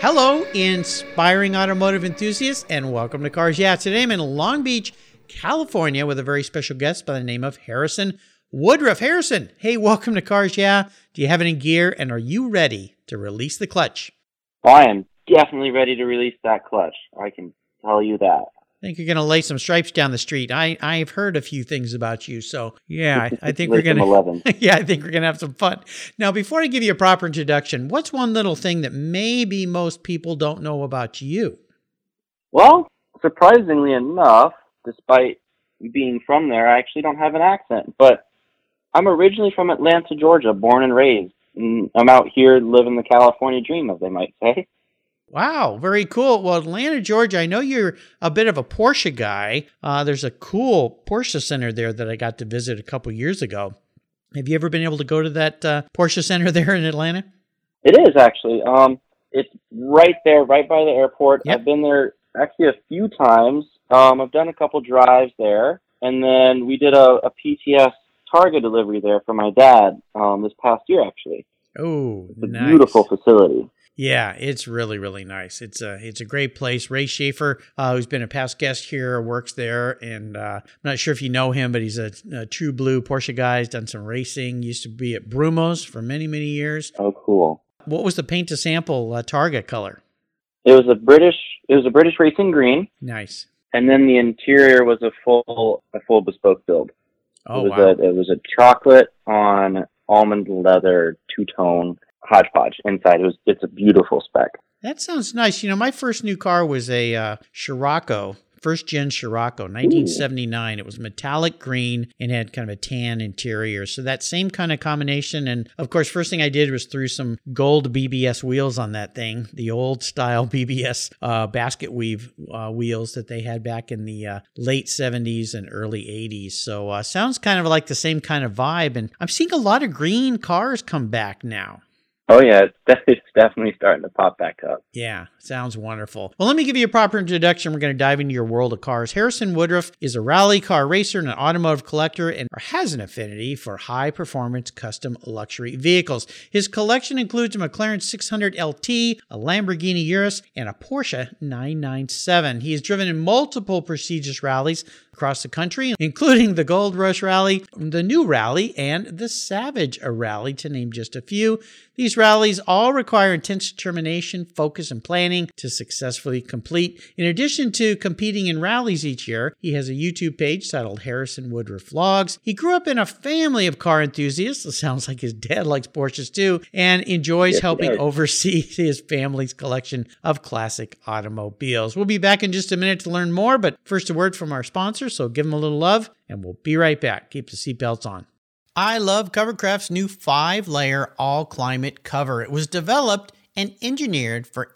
Hello, inspiring automotive enthusiasts, and welcome to Cars Yeah. Today I'm in Long Beach, California, with a very special guest by the name of Harrison Woodruff. Harrison, hey, welcome to Cars Yeah. Do you have any gear, and are you ready to release the clutch? I am definitely ready to release that clutch. I can tell you that. I think you're going to lay some stripes down the street. I I've heard a few things about you, so yeah, I, I think we're going to. Yeah, I think we're going to have some fun. Now, before I give you a proper introduction, what's one little thing that maybe most people don't know about you? Well, surprisingly enough, despite being from there, I actually don't have an accent. But I'm originally from Atlanta, Georgia, born and raised. And I'm out here living the California dream, as they might say. Wow, very cool. Well, Atlanta, Georgia, I know you're a bit of a Porsche guy. Uh, there's a cool Porsche center there that I got to visit a couple years ago. Have you ever been able to go to that uh, Porsche center there in Atlanta? It is actually. Um, it's right there, right by the airport. Yep. I've been there actually a few times. Um, I've done a couple drives there, and then we did a, a PTS Targa delivery there for my dad um, this past year, actually. Oh, it's a nice. beautiful facility. Yeah, it's really really nice. It's a it's a great place. Ray Schaefer, uh, who's been a past guest here, works there, and uh, I'm not sure if you know him, but he's a, a, true blue Porsche guy. He's done some racing. Used to be at Brumos for many many years. Oh, cool. What was the paint to sample uh, Targa color? It was a British. It was a British racing green. Nice. And then the interior was a full a full bespoke build. Oh it was wow! A, it was a chocolate on almond leather two tone hodgepodge inside. It was it's a beautiful spec. That sounds nice. You know, my first new car was a uh, Scirocco first gen Scirocco, 1979. Ooh. It was metallic green and had kind of a tan interior. So that same kind of combination. And of course, first thing I did was threw some gold BBS wheels on that thing, the old style BBS uh, basket weave uh, wheels that they had back in the uh, late 70s and early 80s. So uh, sounds kind of like the same kind of vibe. And I'm seeing a lot of green cars come back now. Oh yeah, it's definitely starting to pop back up. Yeah, sounds wonderful. Well, let me give you a proper introduction. We're going to dive into your world of cars. Harrison Woodruff is a rally car racer and an automotive collector and has an affinity for high performance custom luxury vehicles. His collection includes a McLaren 600 LT, a Lamborghini Urus, and a Porsche 997. He has driven in multiple prestigious rallies across the country, including the Gold Rush Rally, the New Rally, and the Savage Rally, to name just a few. These rallies all require intense determination, focus, and planning to successfully complete. In addition to competing in rallies each year, he has a YouTube page titled Harrison Woodruff Vlogs. He grew up in a family of car enthusiasts. It sounds like his dad likes Porsches too, and enjoys yes, helping oversee his family's collection of classic automobiles. We'll be back in just a minute to learn more, but first a word from our sponsor so give them a little love, and we'll be right back. Keep the seatbelts on. I love Covercraft's new five layer all climate cover. It was developed and engineered for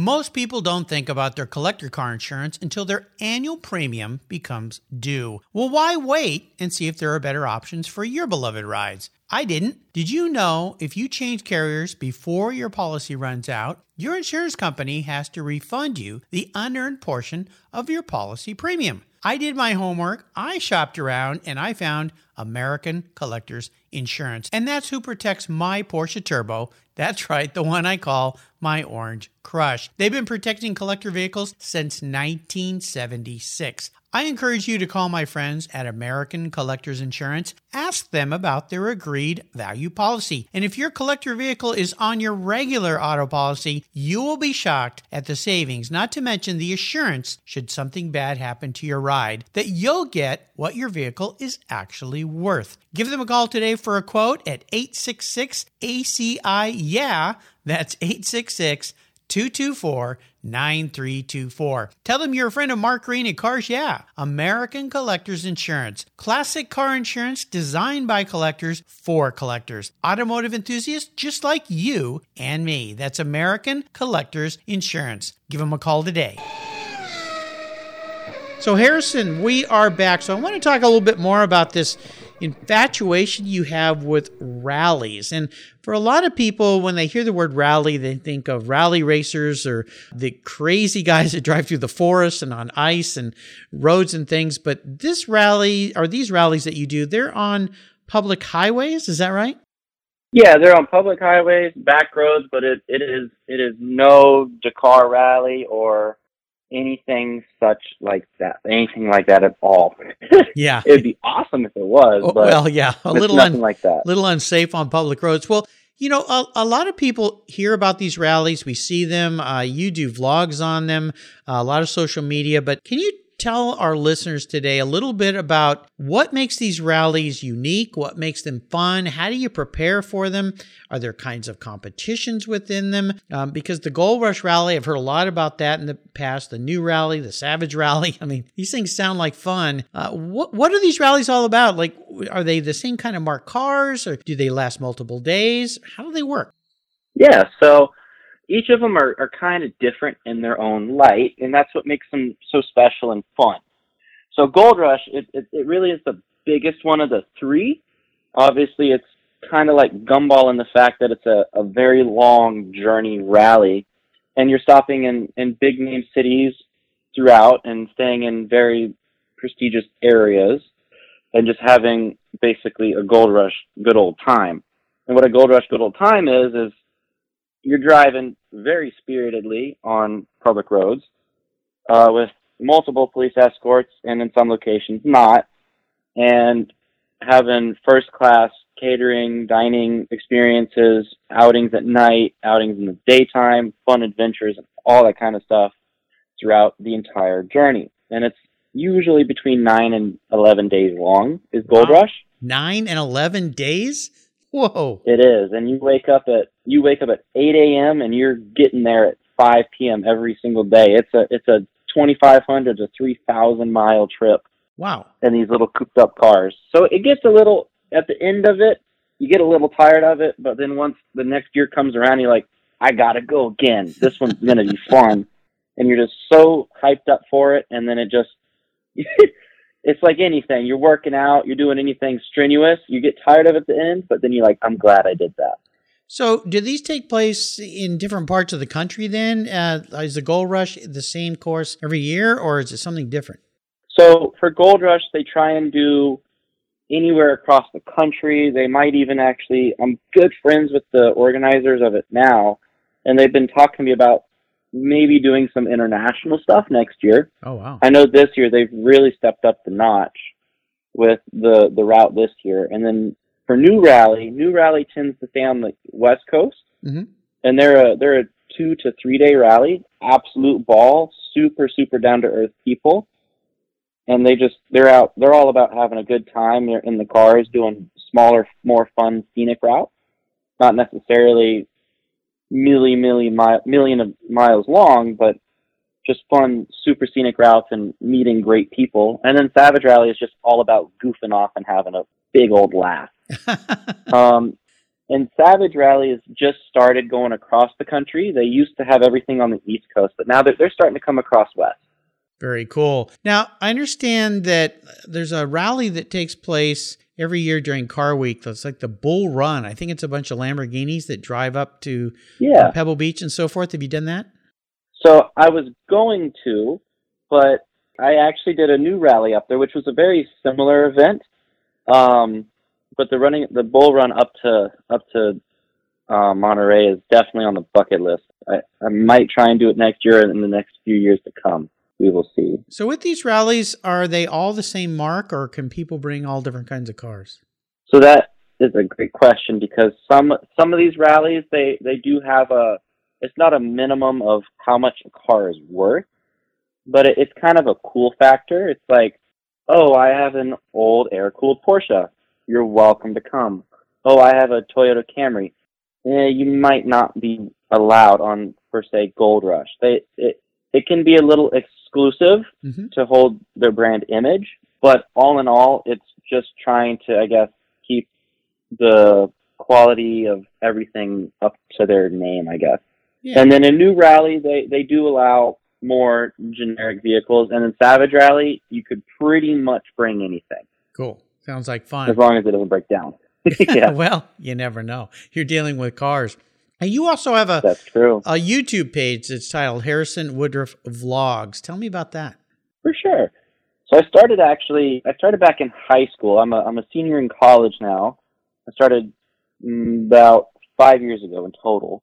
Most people don't think about their collector car insurance until their annual premium becomes due. Well, why wait and see if there are better options for your beloved rides? I didn't. Did you know if you change carriers before your policy runs out, your insurance company has to refund you the unearned portion of your policy premium? I did my homework, I shopped around, and I found American Collectors Insurance. And that's who protects my Porsche Turbo. That's right, the one I call my Orange Crush. They've been protecting collector vehicles since 1976. I encourage you to call my friends at American Collectors Insurance. Ask them about their agreed value policy. And if your collector vehicle is on your regular auto policy, you will be shocked at the savings, not to mention the assurance, should something bad happen to your ride, that you'll get what your vehicle is actually worth. Give them a call today for a quote at 866 ACI Yeah. That's 866 224 9324. Tell them you're a friend of Mark Green at Cars Yeah, American Collectors Insurance. Classic car insurance designed by collectors for collectors. Automotive enthusiasts just like you and me. That's American Collectors Insurance. Give them a call today. So, Harrison, we are back. So, I want to talk a little bit more about this infatuation you have with rallies. And for a lot of people, when they hear the word rally, they think of rally racers or the crazy guys that drive through the forest and on ice and roads and things. But this rally, or these rallies that you do, they're on public highways. Is that right? Yeah, they're on public highways, back roads, but it, it is it is no Dakar rally or anything such like that, anything like that at all. Yeah, it'd be awesome if it was. Oh, but well, yeah, a little un- like that. little unsafe on public roads. Well, you know, a, a lot of people hear about these rallies. We see them. Uh, you do vlogs on them, uh, a lot of social media. But can you tell our listeners today a little bit about what makes these rallies unique, what makes them fun, how do you prepare for them? Are there kinds of competitions within them? Um, because the Gold Rush Rally, I've heard a lot about that in the past. The new rally, the Savage Rally. I mean, these things sound like fun. Uh, what what are these rallies all about? Like, are they the same kind of marked cars, or do they last multiple days? How do they work? Yeah, so each of them are, are kind of different in their own light, and that's what makes them so special and fun. So Gold Rush, it, it, it really is the biggest one of the three. Obviously, it's kind of like Gumball in the fact that it's a, a very long journey rally, and you're stopping in, in big name cities throughout and staying in very prestigious areas and just having basically a Gold Rush good old time. And what a Gold Rush good old time is, is you're driving very spiritedly on public roads uh, with multiple police escorts and in some locations not, and having first class catering, dining experiences, outings at night, outings in the daytime, fun adventures, and all that kind of stuff throughout the entire journey. And it's usually between nine and 11 days long is Gold Wow. Rush. Nine and eleven days? Whoa! It is, and you wake up at you wake up at 8 a.m. and you're getting there at 5 p.m. every single day. It's a it's a 2,500 to 3,000 mile trip Wow! in these little cooped up cars. So it gets a little at the end of it, you get a little tired of it, but then once the next year comes around, you're like, I gotta go again. This one's gonna be fun, and you're just so hyped up for it, and then it just. It's like anything. You're working out, you're doing anything strenuous, you get tired of it at the end, but then you're like, I'm glad I did that. So, do these take place in different parts of the country? Then, uh, is the Gold Rush the same course every year, or is it something different? So for Gold Rush, they try and do anywhere across the country. They might even actually, I'm good friends with the organizers of it now, and they've been talking to me about maybe doing some international stuff next year. Oh wow! I know this year they've really stepped up the notch with the the route this year. And then for New Rally, New Rally tends to stay on the West Coast, Mhm. and they're a they're a two to three day rally. Absolute ball, super super down to earth people, and they just they're out. They're all about having a good time. They're in the cars doing smaller, more fun scenic routes, not necessarily million million mile million of miles long, but just fun, super scenic routes and meeting great people. And then Savage Rally is just all about goofing off and having a big old laugh. Um, and Savage Rally has just started going across the country. They used to have everything on the East Coast, but now they're, they're starting to come across west. Very cool. Now, I understand that there's a rally that takes place every year during Car Week. It's like the Bull Run. I think it's a bunch of Lamborghinis that drive up to yeah. Pebble Beach and so forth. Have you done that? So I was going to, but I actually did a new rally up there, which was a very similar event. Um, but the running, the Bull Run up to up to uh, Monterey is definitely on the bucket list. I, I might try and do it next year and in the next few years to come we will see. So, with these rallies, are they all the same mark, or can people bring all different kinds of cars? So that is a great question because some some of these rallies they they do have a it's not a minimum of how much a car is worth, but it, it's kind of a cool factor. It's like, oh, I have an old air cooled Porsche. You're welcome to come. Oh, I have a Toyota Camry. Eh, you might not be allowed on per se Gold Rush. They it, it can be a little exclusive mm-hmm. to hold their brand image. But all in all, it's just trying to, I guess, keep the quality of everything up to their name, I guess. Yeah. And then in New Rally, they, they do allow more generic vehicles. And in Savage Rally, you could pretty much bring anything. Cool. Sounds like fun. As long as it doesn't break down. yeah. well, you never know. You're dealing with cars. And you also have a that's true a YouTube page that's titled Harrison Woodruff Vlogs. Tell me about that. For sure. So I started actually. I started back in high school. I'm a I'm a senior in college now. I started mm, about five years ago in total.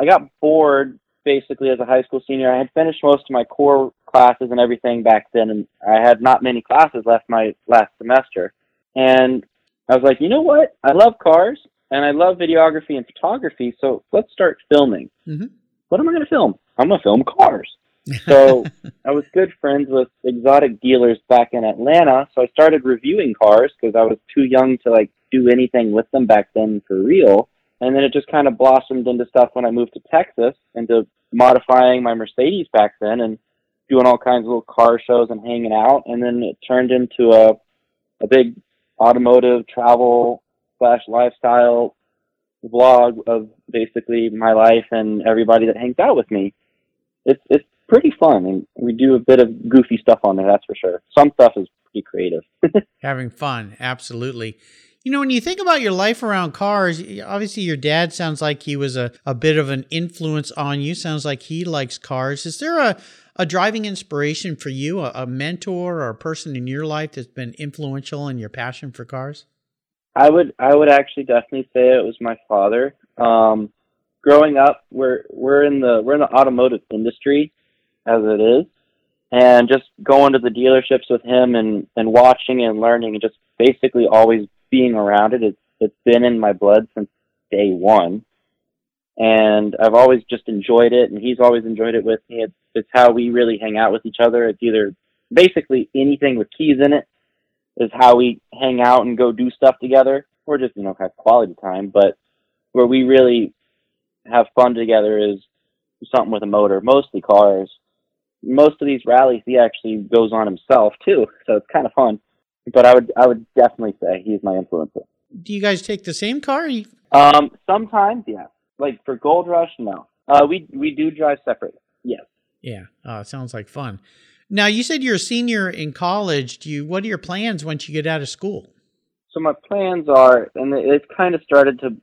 I got bored basically as a high school senior. I had finished most of my core classes and everything back then, and I had not many classes left my last semester. And I was like, you know what? I love cars and I love videography and photography, so let's start filming. Mm-hmm. What am I going to film? I'm going to film cars. so I was good friends with exotic dealers back in Atlanta, so I started reviewing cars because I was too young to like do anything with them back then for real. And then it just kind of blossomed into stuff when I moved to Texas, into modifying my Mercedes back then and doing all kinds of little car shows and hanging out. And then it turned into a a big automotive travel slash lifestyle vlog of basically my life and everybody that hangs out with me. It's it's pretty fun, and we do a bit of goofy stuff on there. That's for sure. Some stuff is pretty creative. Having fun, absolutely. You know, when you think about your life around cars, obviously your dad sounds like he was a, a bit of an influence on you. Sounds like he likes cars. Is there a, a driving inspiration for you, a, a mentor or a person in your life that's been influential in your passion for cars? I would I would actually definitely say it was my father. Um, growing up, we're we're in the we're in the automotive industry as it is, and just going to the dealerships with him and and watching and learning and just basically always being around it. It's it's been in my blood since day one, and I've always just enjoyed it, and he's always enjoyed it with me. It's it's how we really hang out with each other. It's either basically anything with keys in it is how we hang out and go do stuff together, or just you know have quality time. But where we really have fun together is something with a motor, mostly cars. Most of these rallies, he actually goes on himself too, so it's kind of fun. But I would I would definitely say he's my influencer. Do you guys take the same car? Um, sometimes, yeah. Like for Gold Rush, no. Uh, we we do drive separately. Yes. Yeah. It sounds like fun. Now, you said you're a senior in college. Do you? What are your plans once you get out of school? So my plans are, and it's kind of started to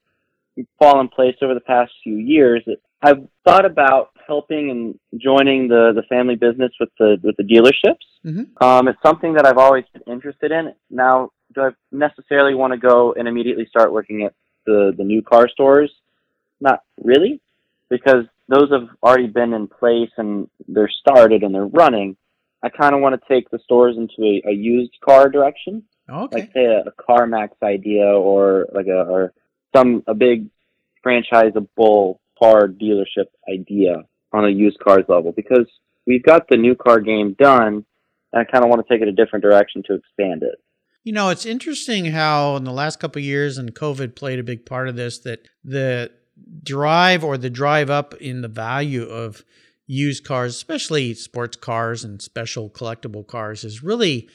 fall in place over the past few years. I've thought about helping and joining the the family business with the with the dealerships. Mm-hmm. Um, it's something that I've always been interested in. Now, do I necessarily want to go and immediately start working at the the new car stores? Not really, because those have already been in place and they're started and they're running. I kind of want to take the stores into a, a used car direction. Okay. Like say a, a CarMax idea or like a or some a big franchisable car dealership idea on a used cars level because we've got the new car game done and I kind of want to take it a different direction to expand it. You know, it's interesting how in the last couple years and COVID played a big part of this that the drive or the drive up in the value of used cars, especially sports cars and special collectible cars, has really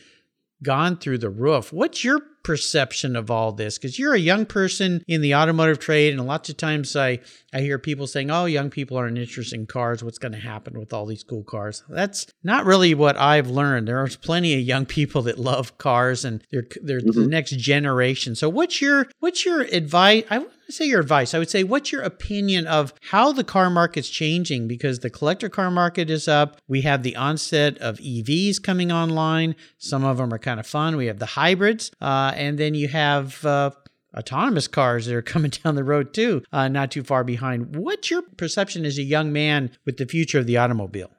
gone through the roof. What's your perception of all this? Because you're a young person in the automotive trade, and lots of times I, I hear people saying, oh, young people aren't interested in cars. What's going to happen with all these cool cars? That's not really what I've learned. There's plenty of young people that love cars and they're, they're mm-hmm. the next generation. So what's your what's your advice? I say your advice. I would say, what's your opinion of how the car market's changing? Because the collector car market is up. We have the onset of EVs coming online. Some of them are kind of fun. We have the hybrids, uh, and then you have uh, autonomous cars that are coming down the road too, uh, not too far behind. What's your perception as a young man with the future of the automobile?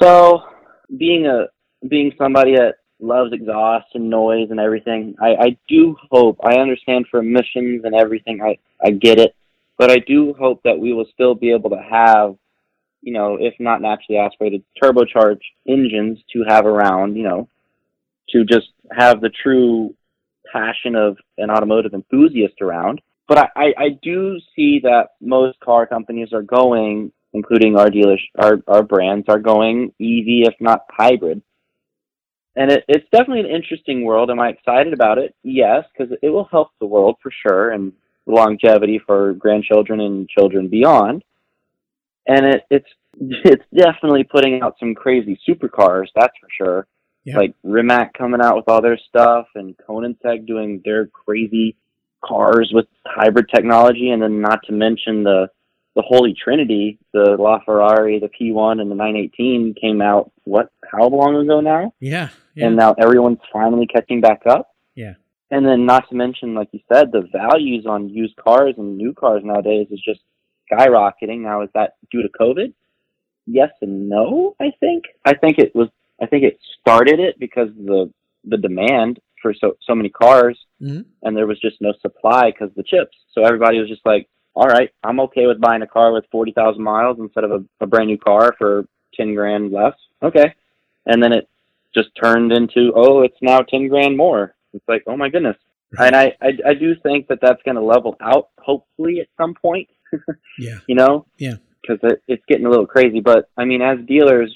So, being a being somebody that loves exhaust and noise and everything. I, I do hope, I understand for emissions and everything, I, I get it, but I do hope that we will still be able to have, you know, if not naturally aspirated, turbocharged engines to have around, you know, to just have the true passion of an automotive enthusiast around. But I, I, I do see that most car companies are going, including our dealers, our, our brands are going EV, if not hybrid and it, it's definitely an interesting world. Am I excited about it? Yes, because it will help the world for sure, and longevity for grandchildren and children beyond. And it, it's it's definitely putting out some crazy supercars, that's for sure. Yeah. Like Rimac coming out with all their stuff, and Koenigsegg doing their crazy cars with hybrid technology, and then not to mention the the Holy Trinity, the LaFerrari, the P1, and the 918 came out what? How long ago now? Yeah, yeah. And now everyone's finally catching back up. Yeah. And then, not to mention, like you said, the values on used cars and new cars nowadays is just skyrocketing. Now, is that due to COVID? Yes and no. I think. I think it was. I think it started it because the the demand for so so many cars, mm-hmm. and there was just no supply because the chips. So everybody was just like, all right, I'm okay with buying a car with 40,000 miles instead of a, a brand new car for 10 grand less. Okay. And then it just turned into, oh, it's now 10 grand more. It's like, oh my goodness. And I, I, I do think that that's going to level out, hopefully, at some point. yeah. You know? Yeah. Because it, it's getting a little crazy. But, I mean, as dealers,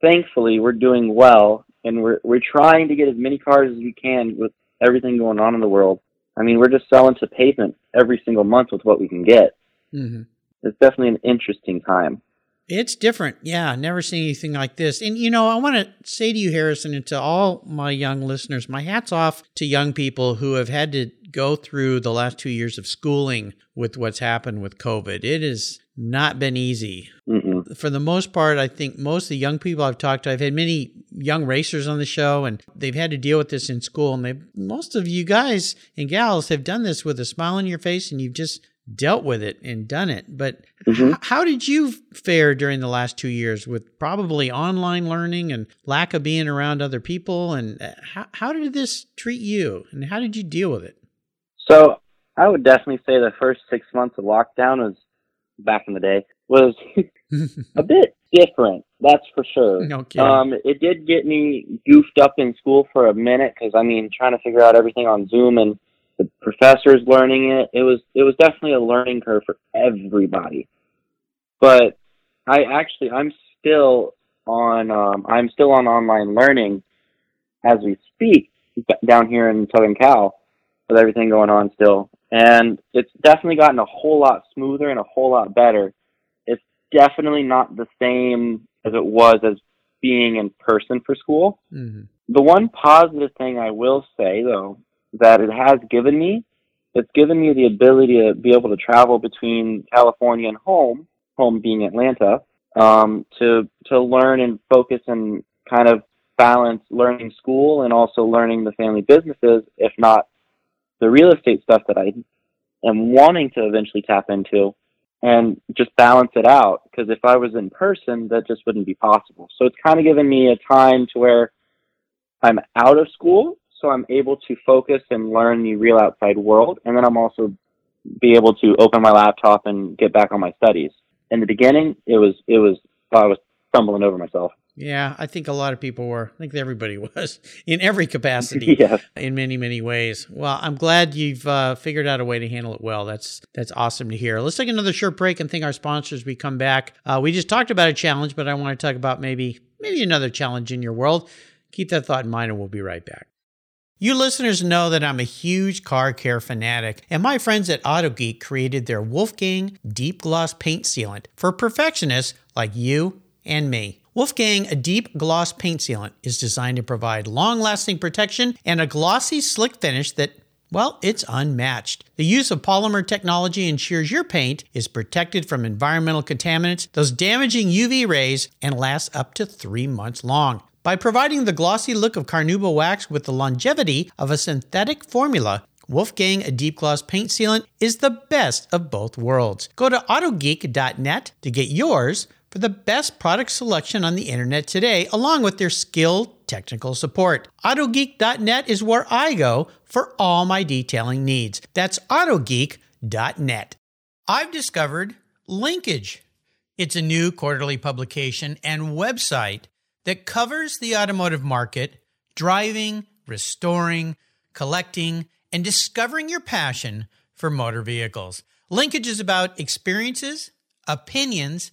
thankfully, we're doing well, and we're, we're trying to get as many cars as we can with everything going on in the world. I mean, we're just selling to pavement every single month with what we can get. Mm-hmm. It's definitely an interesting time. It's different. Yeah, never seen anything like this. And, you know, I want to say to you, Harrison, and to all my young listeners, my hat's off to young people who have had to go through the last two years of schooling with what's happened with COVID. It has not been easy. Mm-mm. For the most part, I think most of the young people I've talked to, I've had many young racers on the show, and they've had to deal with this in school. And they, most of you guys and gals have done this with a smile on your face, and you've just dealt with it and done it. But mm-hmm. h- how did you fare during the last two years with probably online learning and lack of being around other people? And uh, how, how did this treat you? And how did you deal with it? So I would definitely say the first six months of lockdown was back in the day was a bit different. That's for sure. Okay. Um, it did get me goofed up in school for a minute because I mean, trying to figure out everything on Zoom and the professors learning it. It was it was definitely a learning curve for everybody. But I actually I'm still on um, I'm still on online learning as we speak down here in Southern Cal with everything going on still. And it's definitely gotten a whole lot smoother and a whole lot better. Definitely not the same as it was as being in person for school. Mm-hmm. The one positive thing I will say, though, that it has given me, it's given me the ability to be able to travel between California and home, home being Atlanta, um, to to learn and focus and kind of balance learning school and also learning the family businesses, if not the real estate stuff that I am wanting to eventually tap into and just balance it out. Because if I was in person, that just wouldn't be possible. So it's kind of given me a time to where I'm out of school, so I'm able to focus and learn the real outside world, and then I'm also be able to open my laptop and get back on my studies. In the beginning, it was it was I was stumbling over myself. Yeah, I think a lot of people were. I think everybody was in every capacity, yes. in many many ways. Well, I'm glad you've uh, figured out a way to handle it well. That's that's awesome to hear. Let's take another short break and thank our sponsors. We come back. Uh, we just talked about a challenge, but I want to talk about maybe maybe another challenge in your world. Keep that thought in mind, and we'll be right back. You listeners know that I'm a huge car care fanatic, and my friends at AutoGeek created their Wolfgang Deep Gloss Paint Sealant for perfectionists like you and me. Wolfgang a Deep Gloss Paint Sealant is designed to provide long lasting protection and a glossy, slick finish that well, it's unmatched. The use of polymer technology ensures your paint is protected from environmental contaminants, those damaging UV rays, and lasts up to three months long. By providing the glossy look of Carnauba wax with the longevity of a synthetic formula, Wolfgang a Deep Gloss Paint Sealant is the best of both worlds. Go to autogeek.net to get yours for the best product selection on the internet today, along with their skilled technical support. AutoGeek.net is where I go for all my detailing needs. That's AutoGeek.net. I've discovered Linkage. It's a new quarterly publication and website that covers the automotive market, driving, restoring, collecting, and discovering your passion for motor vehicles. Linkage is about experiences, opinions,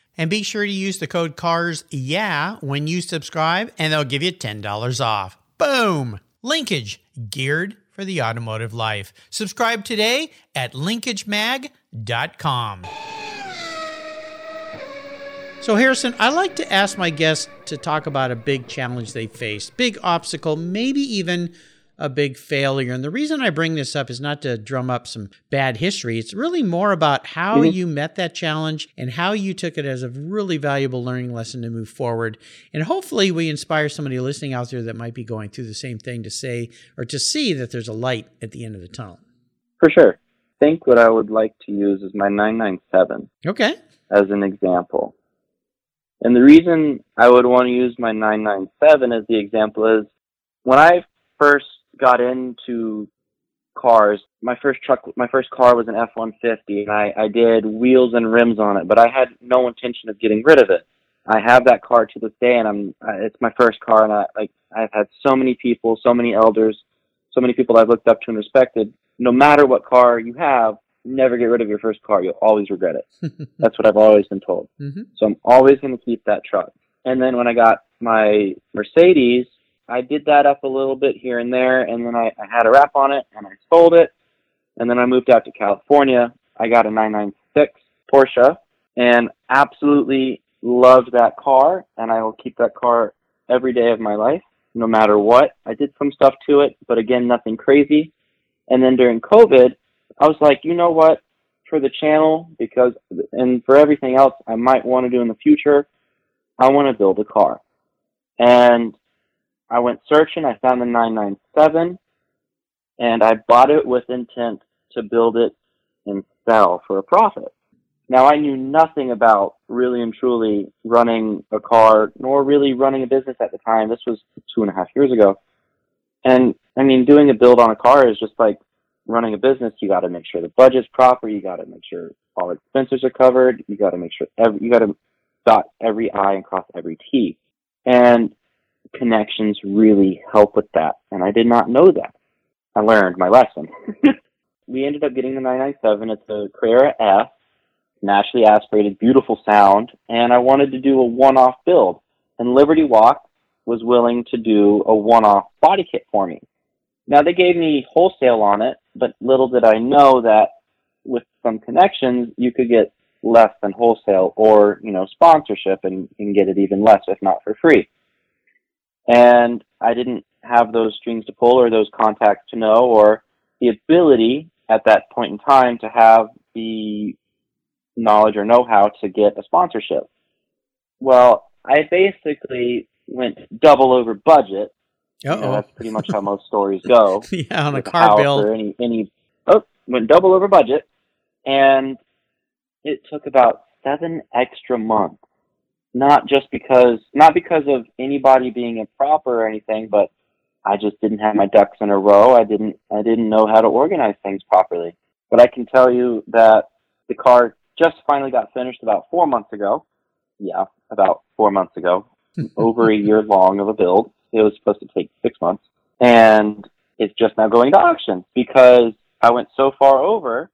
And be sure to use the code CARS yeah when you subscribe, and they'll give you $10 off. Boom! Linkage, geared for the automotive life. Subscribe today at linkagemag.com. So, Harrison, I like to ask my guests to talk about a big challenge they faced, big obstacle, maybe even a big failure. And the reason I bring this up is not to drum up some bad history. It's really more about how mm-hmm. you met that challenge and how you took it as a really valuable learning lesson to move forward. And hopefully, we inspire somebody listening out there that might be going through the same thing to say or to see that there's a light at the end of the tunnel. For sure. I think what I would like to use is my 997. Okay. As an example. And the reason I would want to use my 997 as the example is when I first got into cars, my first truck, my first car was an F-150 and I, I did wheels and rims on it, but I had no intention of getting rid of it. I have that car to this day and I'm, it's my first car and I, like, I've had so many people, so many elders, so many people I've looked up to and respected. No matter what car you have, never get rid of your first car. You'll always regret it. That's what I've always been told. Mm-hmm. So I'm always going to keep that truck. And then when I got my Mercedes, I did that up a little bit here and there, and then I, I had a wrap on it, and I sold it. And then I moved out to California. I got a 996 Porsche, and absolutely loved that car, and I will keep that car every day of my life, no matter what. I did some stuff to it, but again, nothing crazy. And then during COVID, I was like, you know what? For the channel, because and for everything else I might want to do in the future, I want to build a car. And I went searching. I found the 997, and I bought it with intent to build it and sell for a profit. Now I knew nothing about really and truly running a car, nor really running a business at the time. This was two and a half years ago. And I mean, doing a build on a car is just like running a business, you got to make sure the budget's proper. You got to make sure all expenses are covered. You got to make sure every, you got to dot every I and cross every T. And connections really help with that. And I did not know that. I learned my lesson. we ended up getting the 997. It's a Carrera S, naturally aspirated, beautiful sound. And I wanted to do a one-off build. And Liberty Walk was willing to do a one-off body kit for me. Now they gave me wholesale on it, but little did I know that with some connections, you could get less than wholesale or, you know, sponsorship and, and get it even less, if not for free. And I didn't have those strings to pull or those contacts to know or the ability at that point in time to have the knowledge or know-how to get a sponsorship. Well, I basically went double over budget you know, that's pretty much how most stories go. yeah, on a car bill. Or any, any, oh, went double over budget, and it took about seven extra months. Not just because, not because of anybody being improper or anything, but I just didn't have my ducks in a row. I didn't I didn't know how to organize things properly. But I can tell you that the car just finally got finished about four months ago. Yeah, about four months ago. Over a year long of a build. It was supposed to take six months. And it's just now going to auction because I went so far over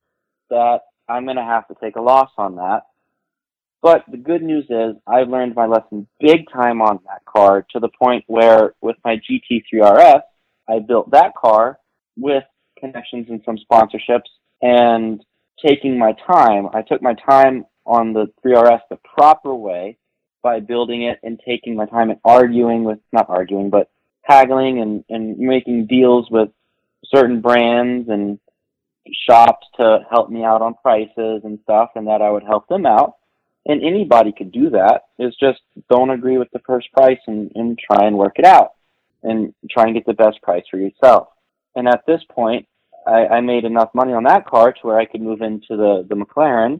that I'm going to have to take a loss on that. But the good news is I learned my lesson big time on that car to the point where with my GT3 RS, I built that car with connections and some sponsorships and taking my time. I took my time on the 3RS the proper way by building it and taking my time and arguing with, not arguing, but haggling and, and making deals with certain brands and shops to help me out on prices and stuff and that I would help them out. And anybody could do that is just don't agree with the first price and, and try and work it out and try and get the best price for yourself. And at this point, I, I made enough money on that car to where I could move into the, the McLaren.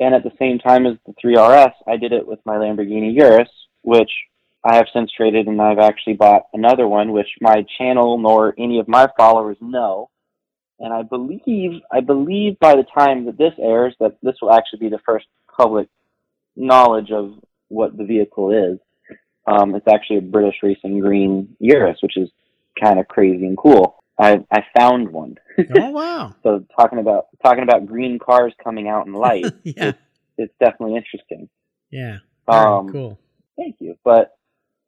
And at the same time as the 3RS, I did it with my Lamborghini Urus, which I have since traded and I've actually bought another one, which my channel nor any of my followers know. And I believe, I believe by the time that this airs that this will actually be the first public knowledge of what the vehicle is. Um, it's actually a British Racing Green Urus, which is kind of crazy and cool. I I found one. oh wow! so talking about talking about green cars coming out in light, yeah, it's, it's, definitely interesting. Yeah, um, cool. Thank you, but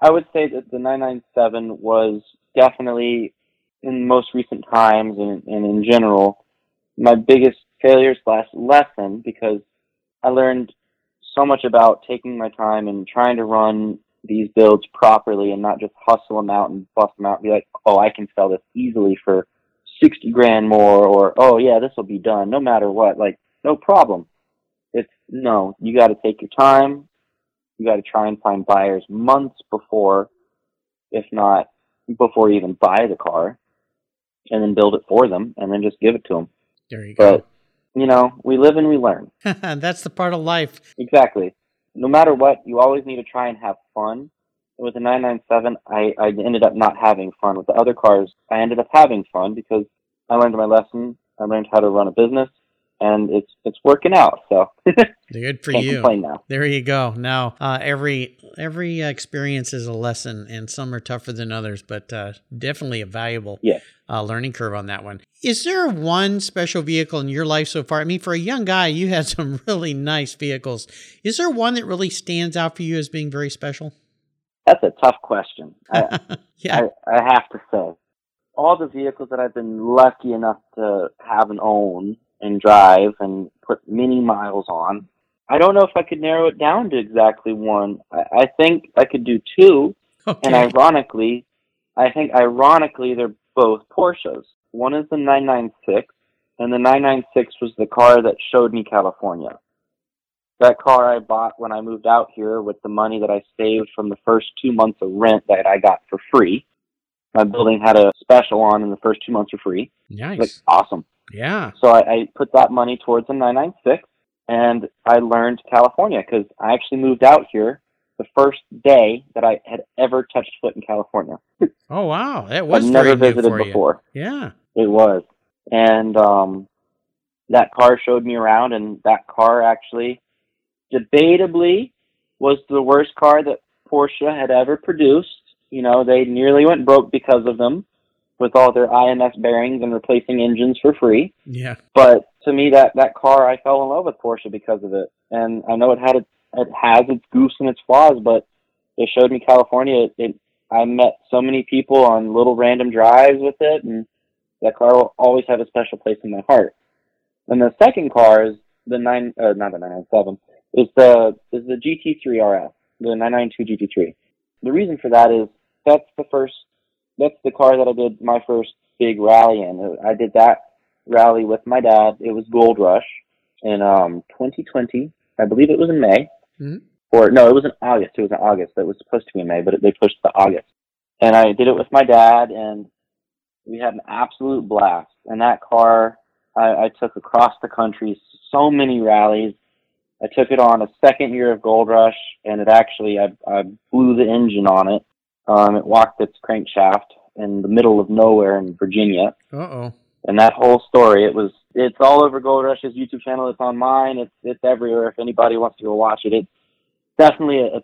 I would say that the 997 was definitely in most recent times and, and in general my biggest failure slash lesson because I learned so much about taking my time and trying to run these builds properly and not just hustle them out and bust them out and be like, oh, I can sell this easily for 60 grand more or, oh, yeah, this will be done no matter what. Like, no problem. It's no, you got to take your time. You got to try and find buyers months before, if not before you even buy the car, and then build it for them and then just give it to them. There you go. You know, we live and we learn. That's the part of life. Exactly no matter what, you always need to try and have fun. With the 997, I, I ended up not having fun. With the other cars, I ended up having fun because I learned my lesson. I learned how to run a business, and it's it's working out. So good for you. Now. There you go. Now uh, every every experience is a lesson, and some are tougher than others, but uh, definitely a valuable yeah. uh, learning curve on that one. Is there one special vehicle in your life so far? I mean, for a young guy, you had some really nice vehicles. Is there one that really stands out for you as being very special? That's a tough question. I, yeah, I, I have to say, all the vehicles that I've been lucky enough to have and own and drive and put many miles on. I don't know if I could narrow it down to exactly one. I, I think I could do two. Okay. And ironically, I think ironically they're both Porsches. One is the 996, and the 996 was the car that showed me California. That car I bought when I moved out here with the money that I saved from the first two months of rent that I got for free. My building had a special on in the first two months for free. Nice. Like, awesome. Yeah. So I, I put that money towards the 996 and I learned California because I actually moved out here the first day that I had ever touched foot in California. oh wow, that was I've never visited before. Yeah, it was, and um, that car showed me around, and that car actually, debatably, was the worst car that Porsche had ever produced. You know, they nearly went broke because of them with all their IMS bearings and replacing engines for free. Yeah. But to me, that that car, I fell in love with Porsche because of it. And I know it had its, it has its goofs and its flaws, but it showed me California. It, it I met so many people on little random drives with it, and that car will always have a special place in my heart. And the second car is the nine, uh, not the nine nine seven, is the is the GT3 RS, the 992 GT3. The reason for that is that's the first that's the car that I did my first big rally in. I did that rally with my dad. It was Gold Rush in um 2020. I believe it was in May. Mm-hmm. Or no, it was in August. It was in August. It was supposed to be in May, but they pushed to August. And I did it with my dad, and we had an absolute blast. And that car, I, I took across the country, so many rallies. I took it on a second year of Gold Rush, and it actually, I, I blew the engine on it um, it walked its crankshaft, in the middle of nowhere in Virginia. Uh oh. And that whole story, it was it's all over Gold Rush's YouTube channel. It's on mine. It's it's everywhere. If anybody wants to go watch it, it's definitely a,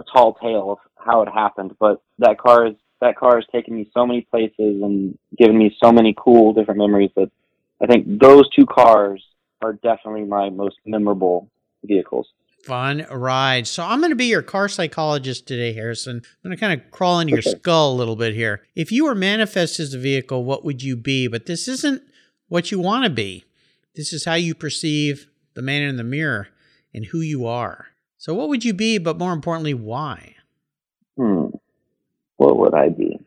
a tall tale of how it happened. But that car is that car has taken me so many places and given me so many cool different memories that I think those two cars are definitely my most memorable vehicles. Fun ride. So I'm going to be your car psychologist today, Harrison. I'm going to kind of crawl into your skull a little bit here. If you were manifest as a vehicle, what would you be? But this isn't what you want to be. This is how you perceive the man in the mirror and who you are. So what would you be, but more importantly, why? Hmm. What would I be?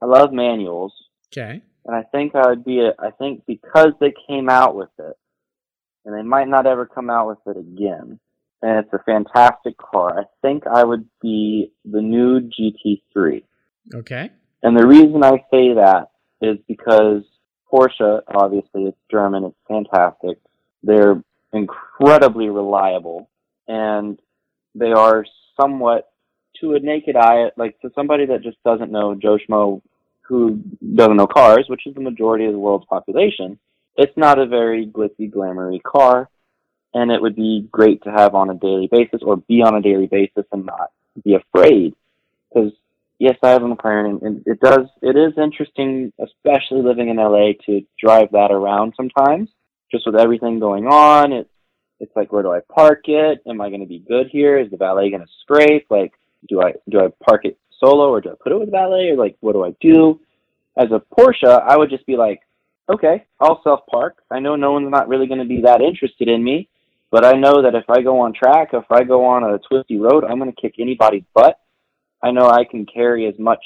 I love manuals. Okay. And I think I would be a, I think because they came out with it, and they might not ever come out with it again, and it's a fantastic car. I think I would be the new GT3. Okay. And the reason I say that is because Porsche, obviously, it's German, it's fantastic. They're incredibly reliable, and they are somewhat, to a naked eye, like to somebody that just doesn't know Joe Schmo, who doesn't know cars, which is the majority of the world's population, it's not a very glitzy, glamoury car and it would be great to have on a daily basis or be on a daily basis and not be afraid. Because yes, I have a McLaren, and it does. It is interesting, especially living in LA, to drive that around sometimes. Just with everything going on, it's it's like where do I park it? Am I going to be good here? Is the valet going to scrape? Like, do I do I park it solo or do I put it with valet or like what do I do? As a Porsche, I would just be like, okay, I'll self park. I know no one's not really going to be that interested in me. But I know that if I go on track, if I go on a twisty road, I'm going to kick anybody's butt. I know I can carry as much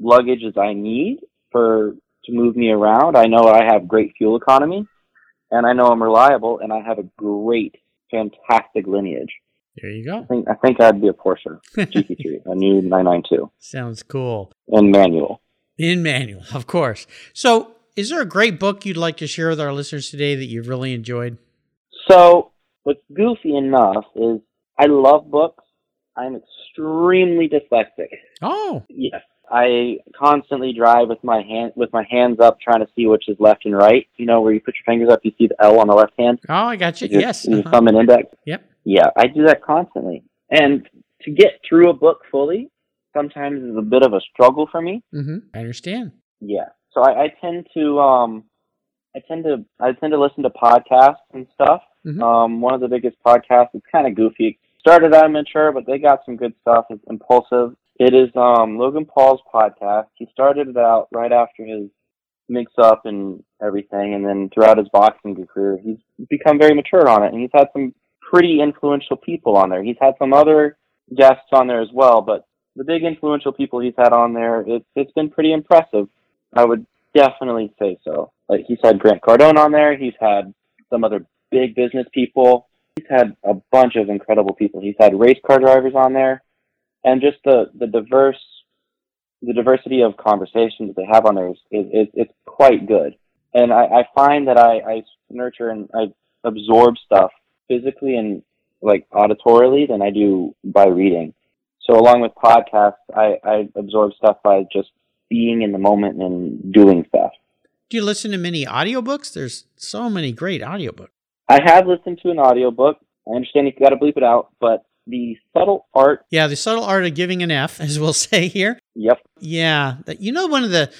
luggage as I need for to move me around. I know I have great fuel economy, and I know I'm reliable, and I have a great, fantastic lineage. There you go. I think I think I'd be a Porsche GT3, a new 992. Sounds cool. In manual. In manual, of course. So, is there a great book you'd like to share with our listeners today that you've really enjoyed? So, what's goofy enough is I love books. I'm extremely dyslexic. Oh. Yes. I constantly drive with my hand with my hands up trying to see which is left and right. You know, where you put your fingers up, you see the L on the left hand. Oh, I got you. Your, yes. Your uh-huh. thumb and index. Yep. Yeah, I do that constantly. And to get through a book fully sometimes is a bit of a struggle for me. Mm-hmm. I understand. Yeah. So I, I tend to um I tend to I tend to listen to podcasts and stuff. Mm-hmm. Um, one of the biggest podcasts. It's kind of goofy. Started out immature, but they got some good stuff. It's Impaulsive. It is um, Logan Paul's podcast. He started it out right after his mix up and everything, and then throughout his boxing career, he's become very mature on it, and he's had some pretty influential people on there. He's had some other guests on there as well, but the big influential people he's had on there, it's it's been pretty impressive. I would definitely say so. Like he's had Grant Cardone on there. He's had some other big business people. He's had a bunch of incredible people. He's had race car drivers on there, and just the the diverse the diversity of conversations that they have on there is, is, is it's quite good. And I, I find that I, I nurture and I absorb stuff physically and like auditorily than I do by reading. So along with podcasts, I, I absorb stuff by just being in the moment and doing stuff. Do you listen to many audiobooks? There's so many great audiobooks. I have listened to an audiobook. I understand you've got to bleep it out, but the subtle art. Yeah, the subtle art of giving an F, as we'll say here. Yep. Yeah. You know, one of the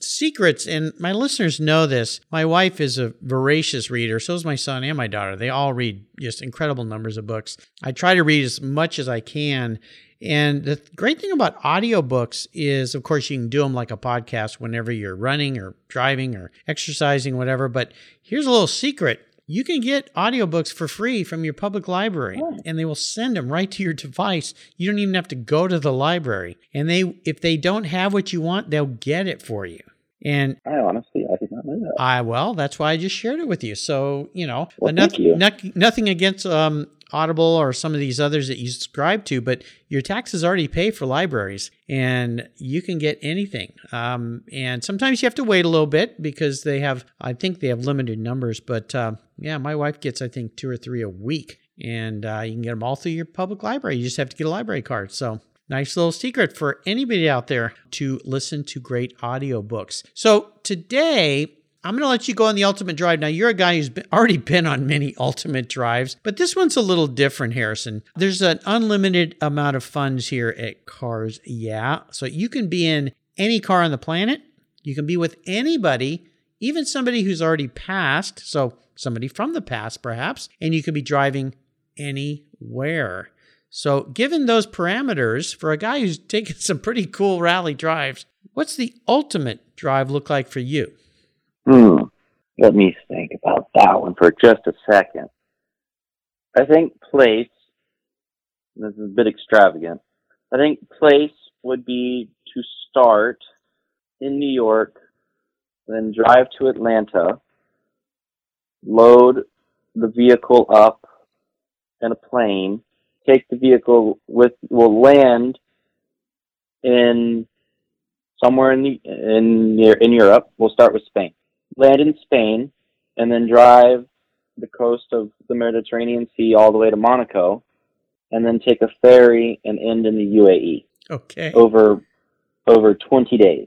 secrets, and my listeners know this, my wife is a voracious reader. So is my son and my daughter. They all read just incredible numbers of books. I try to read as much as I can. And the great thing about audiobooks is, of course, you can do them like a podcast whenever you're running or driving or exercising, whatever. But here's a little secret you can get audiobooks for free from your public library and they will send them right to your device. You don't even have to go to the library. And they if they don't have what you want, they'll get it for you. And I honestly, I did not know that. I well, that's why I just shared it with you. So you know, well, nothing, you. nothing against um, Audible or some of these others that you subscribe to, but your taxes already pay for libraries, and you can get anything. Um, and sometimes you have to wait a little bit because they have, I think they have limited numbers. But uh, yeah, my wife gets, I think, two or three a week, and uh, you can get them all through your public library. You just have to get a library card. So Nice little secret for anybody out there to listen to great audiobooks. So today, I'm going to let you go on the ultimate drive. Now, you're a guy who's been, already been on many ultimate drives, but this one's a little different, Harrison. There's an unlimited amount of funds here at Cars Yeah. So you can be in any car on the planet. You can be with anybody, even somebody who's already passed. So somebody from the past, perhaps, and you can be driving anywhere. So, given those parameters, for a guy who's taken some pretty cool rally drives, what's the ultimate drive look like for you? Hmm. Let me think about that one for just a second. I think place, this is a bit extravagant, I think place would be to start in New York, then drive to Atlanta, load the vehicle up in a plane, take the vehicle with, will land in somewhere in the in in Europe. We'll start with Spain land in Spain, and then drive the coast of the Mediterranean Sea all the way to Monaco, and then take a ferry and end in the UAE. Okay. Over over 20 days.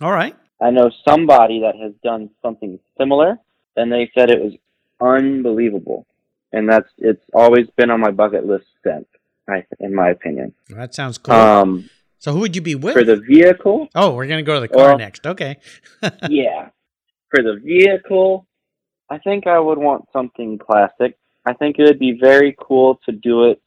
All right. I know somebody that has done something similar, and they said it was unbelievable. And that's it's always been on my bucket list since, I, in my opinion. That sounds cool. Um, so who would you be with? For the vehicle? Oh, we're gonna go to the car well, next. Okay. yeah for the vehicle, I think I would want something classic. I think it would be very cool to do it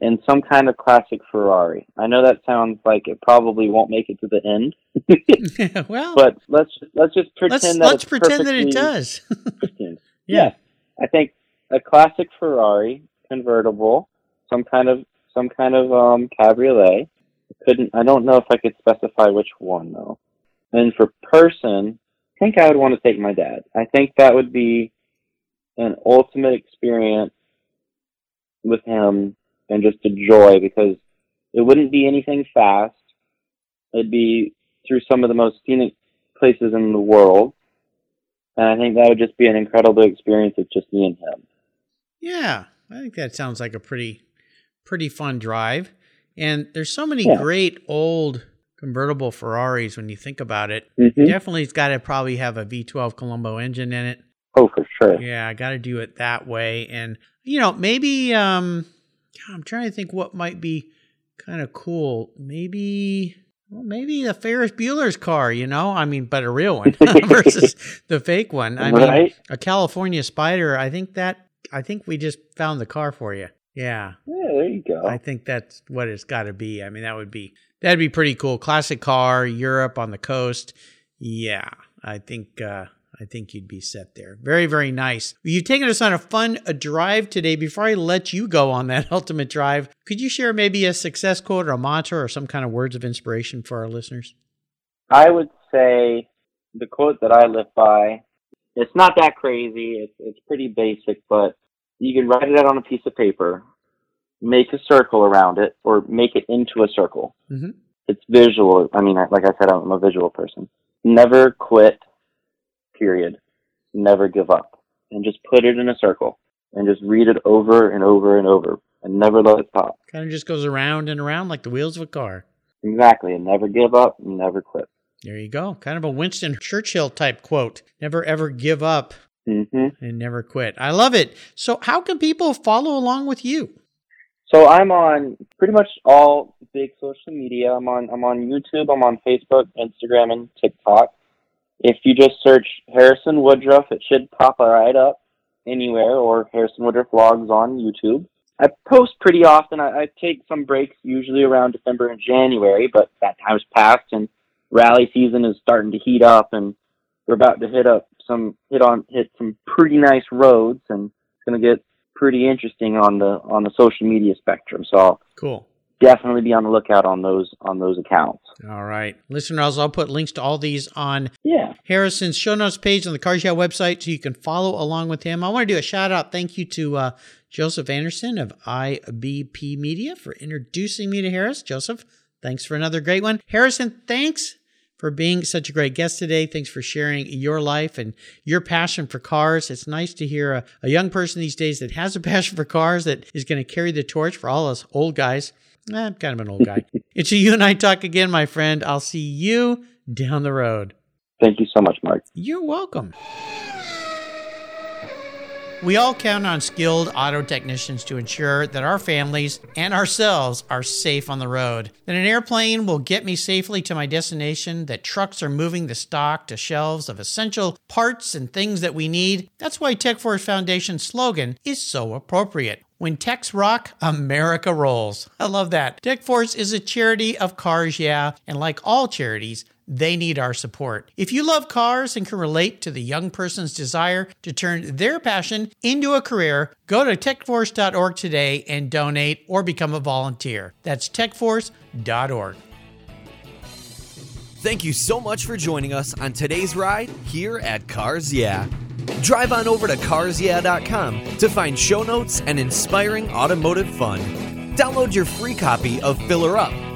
in some kind of classic Ferrari. I know that sounds like it probably won't make it to the end. well, but let's let's just pretend let's, that let's pretend that it does. yeah. Yes, I think a classic Ferrari convertible, some kind of some kind of um, cabriolet. couldn't I don't know if I could specify which one though. And for person, think I would want to take my dad. I think that would be an ultimate experience with him and just a joy because it wouldn't be anything fast. It'd be through some of the most scenic places in the world. And I think that would just be an incredible experience with just me and him. Yeah, I think that sounds like a pretty pretty fun drive. And there's so many yeah. great old convertible Ferraris when you think about it. Mm-hmm. Definitely it's got to probably have a V12 Colombo engine in it. Oh, for sure. Yeah, I got to do it that way. And, you know, maybe, um, I'm trying to think what might be kind of cool. Maybe, well, maybe the Ferris Bueller's car, you know? I mean, but a real one versus the fake one. I right? mean, a California Spyder, I think that, I think we just found the car for you. Yeah. Yeah, there you go. I think that's what it's got to be. I mean, that would be That'd be pretty cool. Classic car, Europe on the coast. Yeah, I think uh, I think you'd be set there. Very very nice. You've taken us on a fun a drive today. Before I let you go on that ultimate drive, could you share maybe a success quote or a mantra or some kind of words of inspiration for our listeners? I would say the quote that I live by. It's not that crazy. It's it's pretty basic, but you can write it out on a piece of paper make a circle around it or make it into a circle. Mm-hmm. It's visual. I mean, like I said, I'm a visual person. Never quit, period. Never give up. And just put it in a circle and just read it over and over and over and never let it stop. Kind of just goes around and around like the wheels of a car. Exactly. And never give up and never quit. There you go. Kind of a Winston Churchill type quote. Never ever give up mm-hmm. and never quit. I love it. So, how can people follow along with you? So I'm on pretty much all big social media. I'm on I'm on YouTube. I'm on Facebook, Instagram, and TikTok. If you just search Harrison Woodruff, it should pop right up anywhere, or Harrison Woodruff vlogs on YouTube. I post pretty often. I, I take some breaks, usually around December and January, but that time's passed, and rally season is starting to heat up, and we're about to hit up some hit on hit some pretty nice roads, and it's gonna get pretty interesting on the on the social media spectrum. So cool. Definitely be on the lookout on those on those accounts. All right, listeners, I'll put links to all these on yeah. Harrison's show notes page on the Cars Yeah website, so you can follow along with him. I want to do a shout out, thank you to uh, Joseph Anderson of IBP Media for introducing me to Harris. Joseph, thanks for another great one. Harrison, thanks for being such a great guest today. Thanks for sharing your life and your passion for cars. It's nice to hear a, a young person these days that has a passion for cars that is going to carry the torch for all us old guys. Eh, I'm kind of an old guy. it's you and I talk again, my friend. I'll see you down the road. Thank you so much, Mark. You're welcome. We all count on skilled auto technicians to ensure that our families and ourselves are safe on the road. That an airplane will get me safely to my destination, that trucks are moving the stock to shelves of essential parts and things that we need. That's why TechForce Foundation's slogan is so appropriate. When techs rock, America rolls. I love that. TechForce is a charity of cars, yeah, and like all charities, they need our support. If you love cars and can relate to the young person's desire to turn their passion into a career, go to techforce.org today and donate or become a volunteer. That's techforce.org. Thank you so much for joining us on today's ride here at Cars Yeah. Drive on over to carsyeah.com to find show notes and inspiring automotive fun. Download your free copy of Filler Up,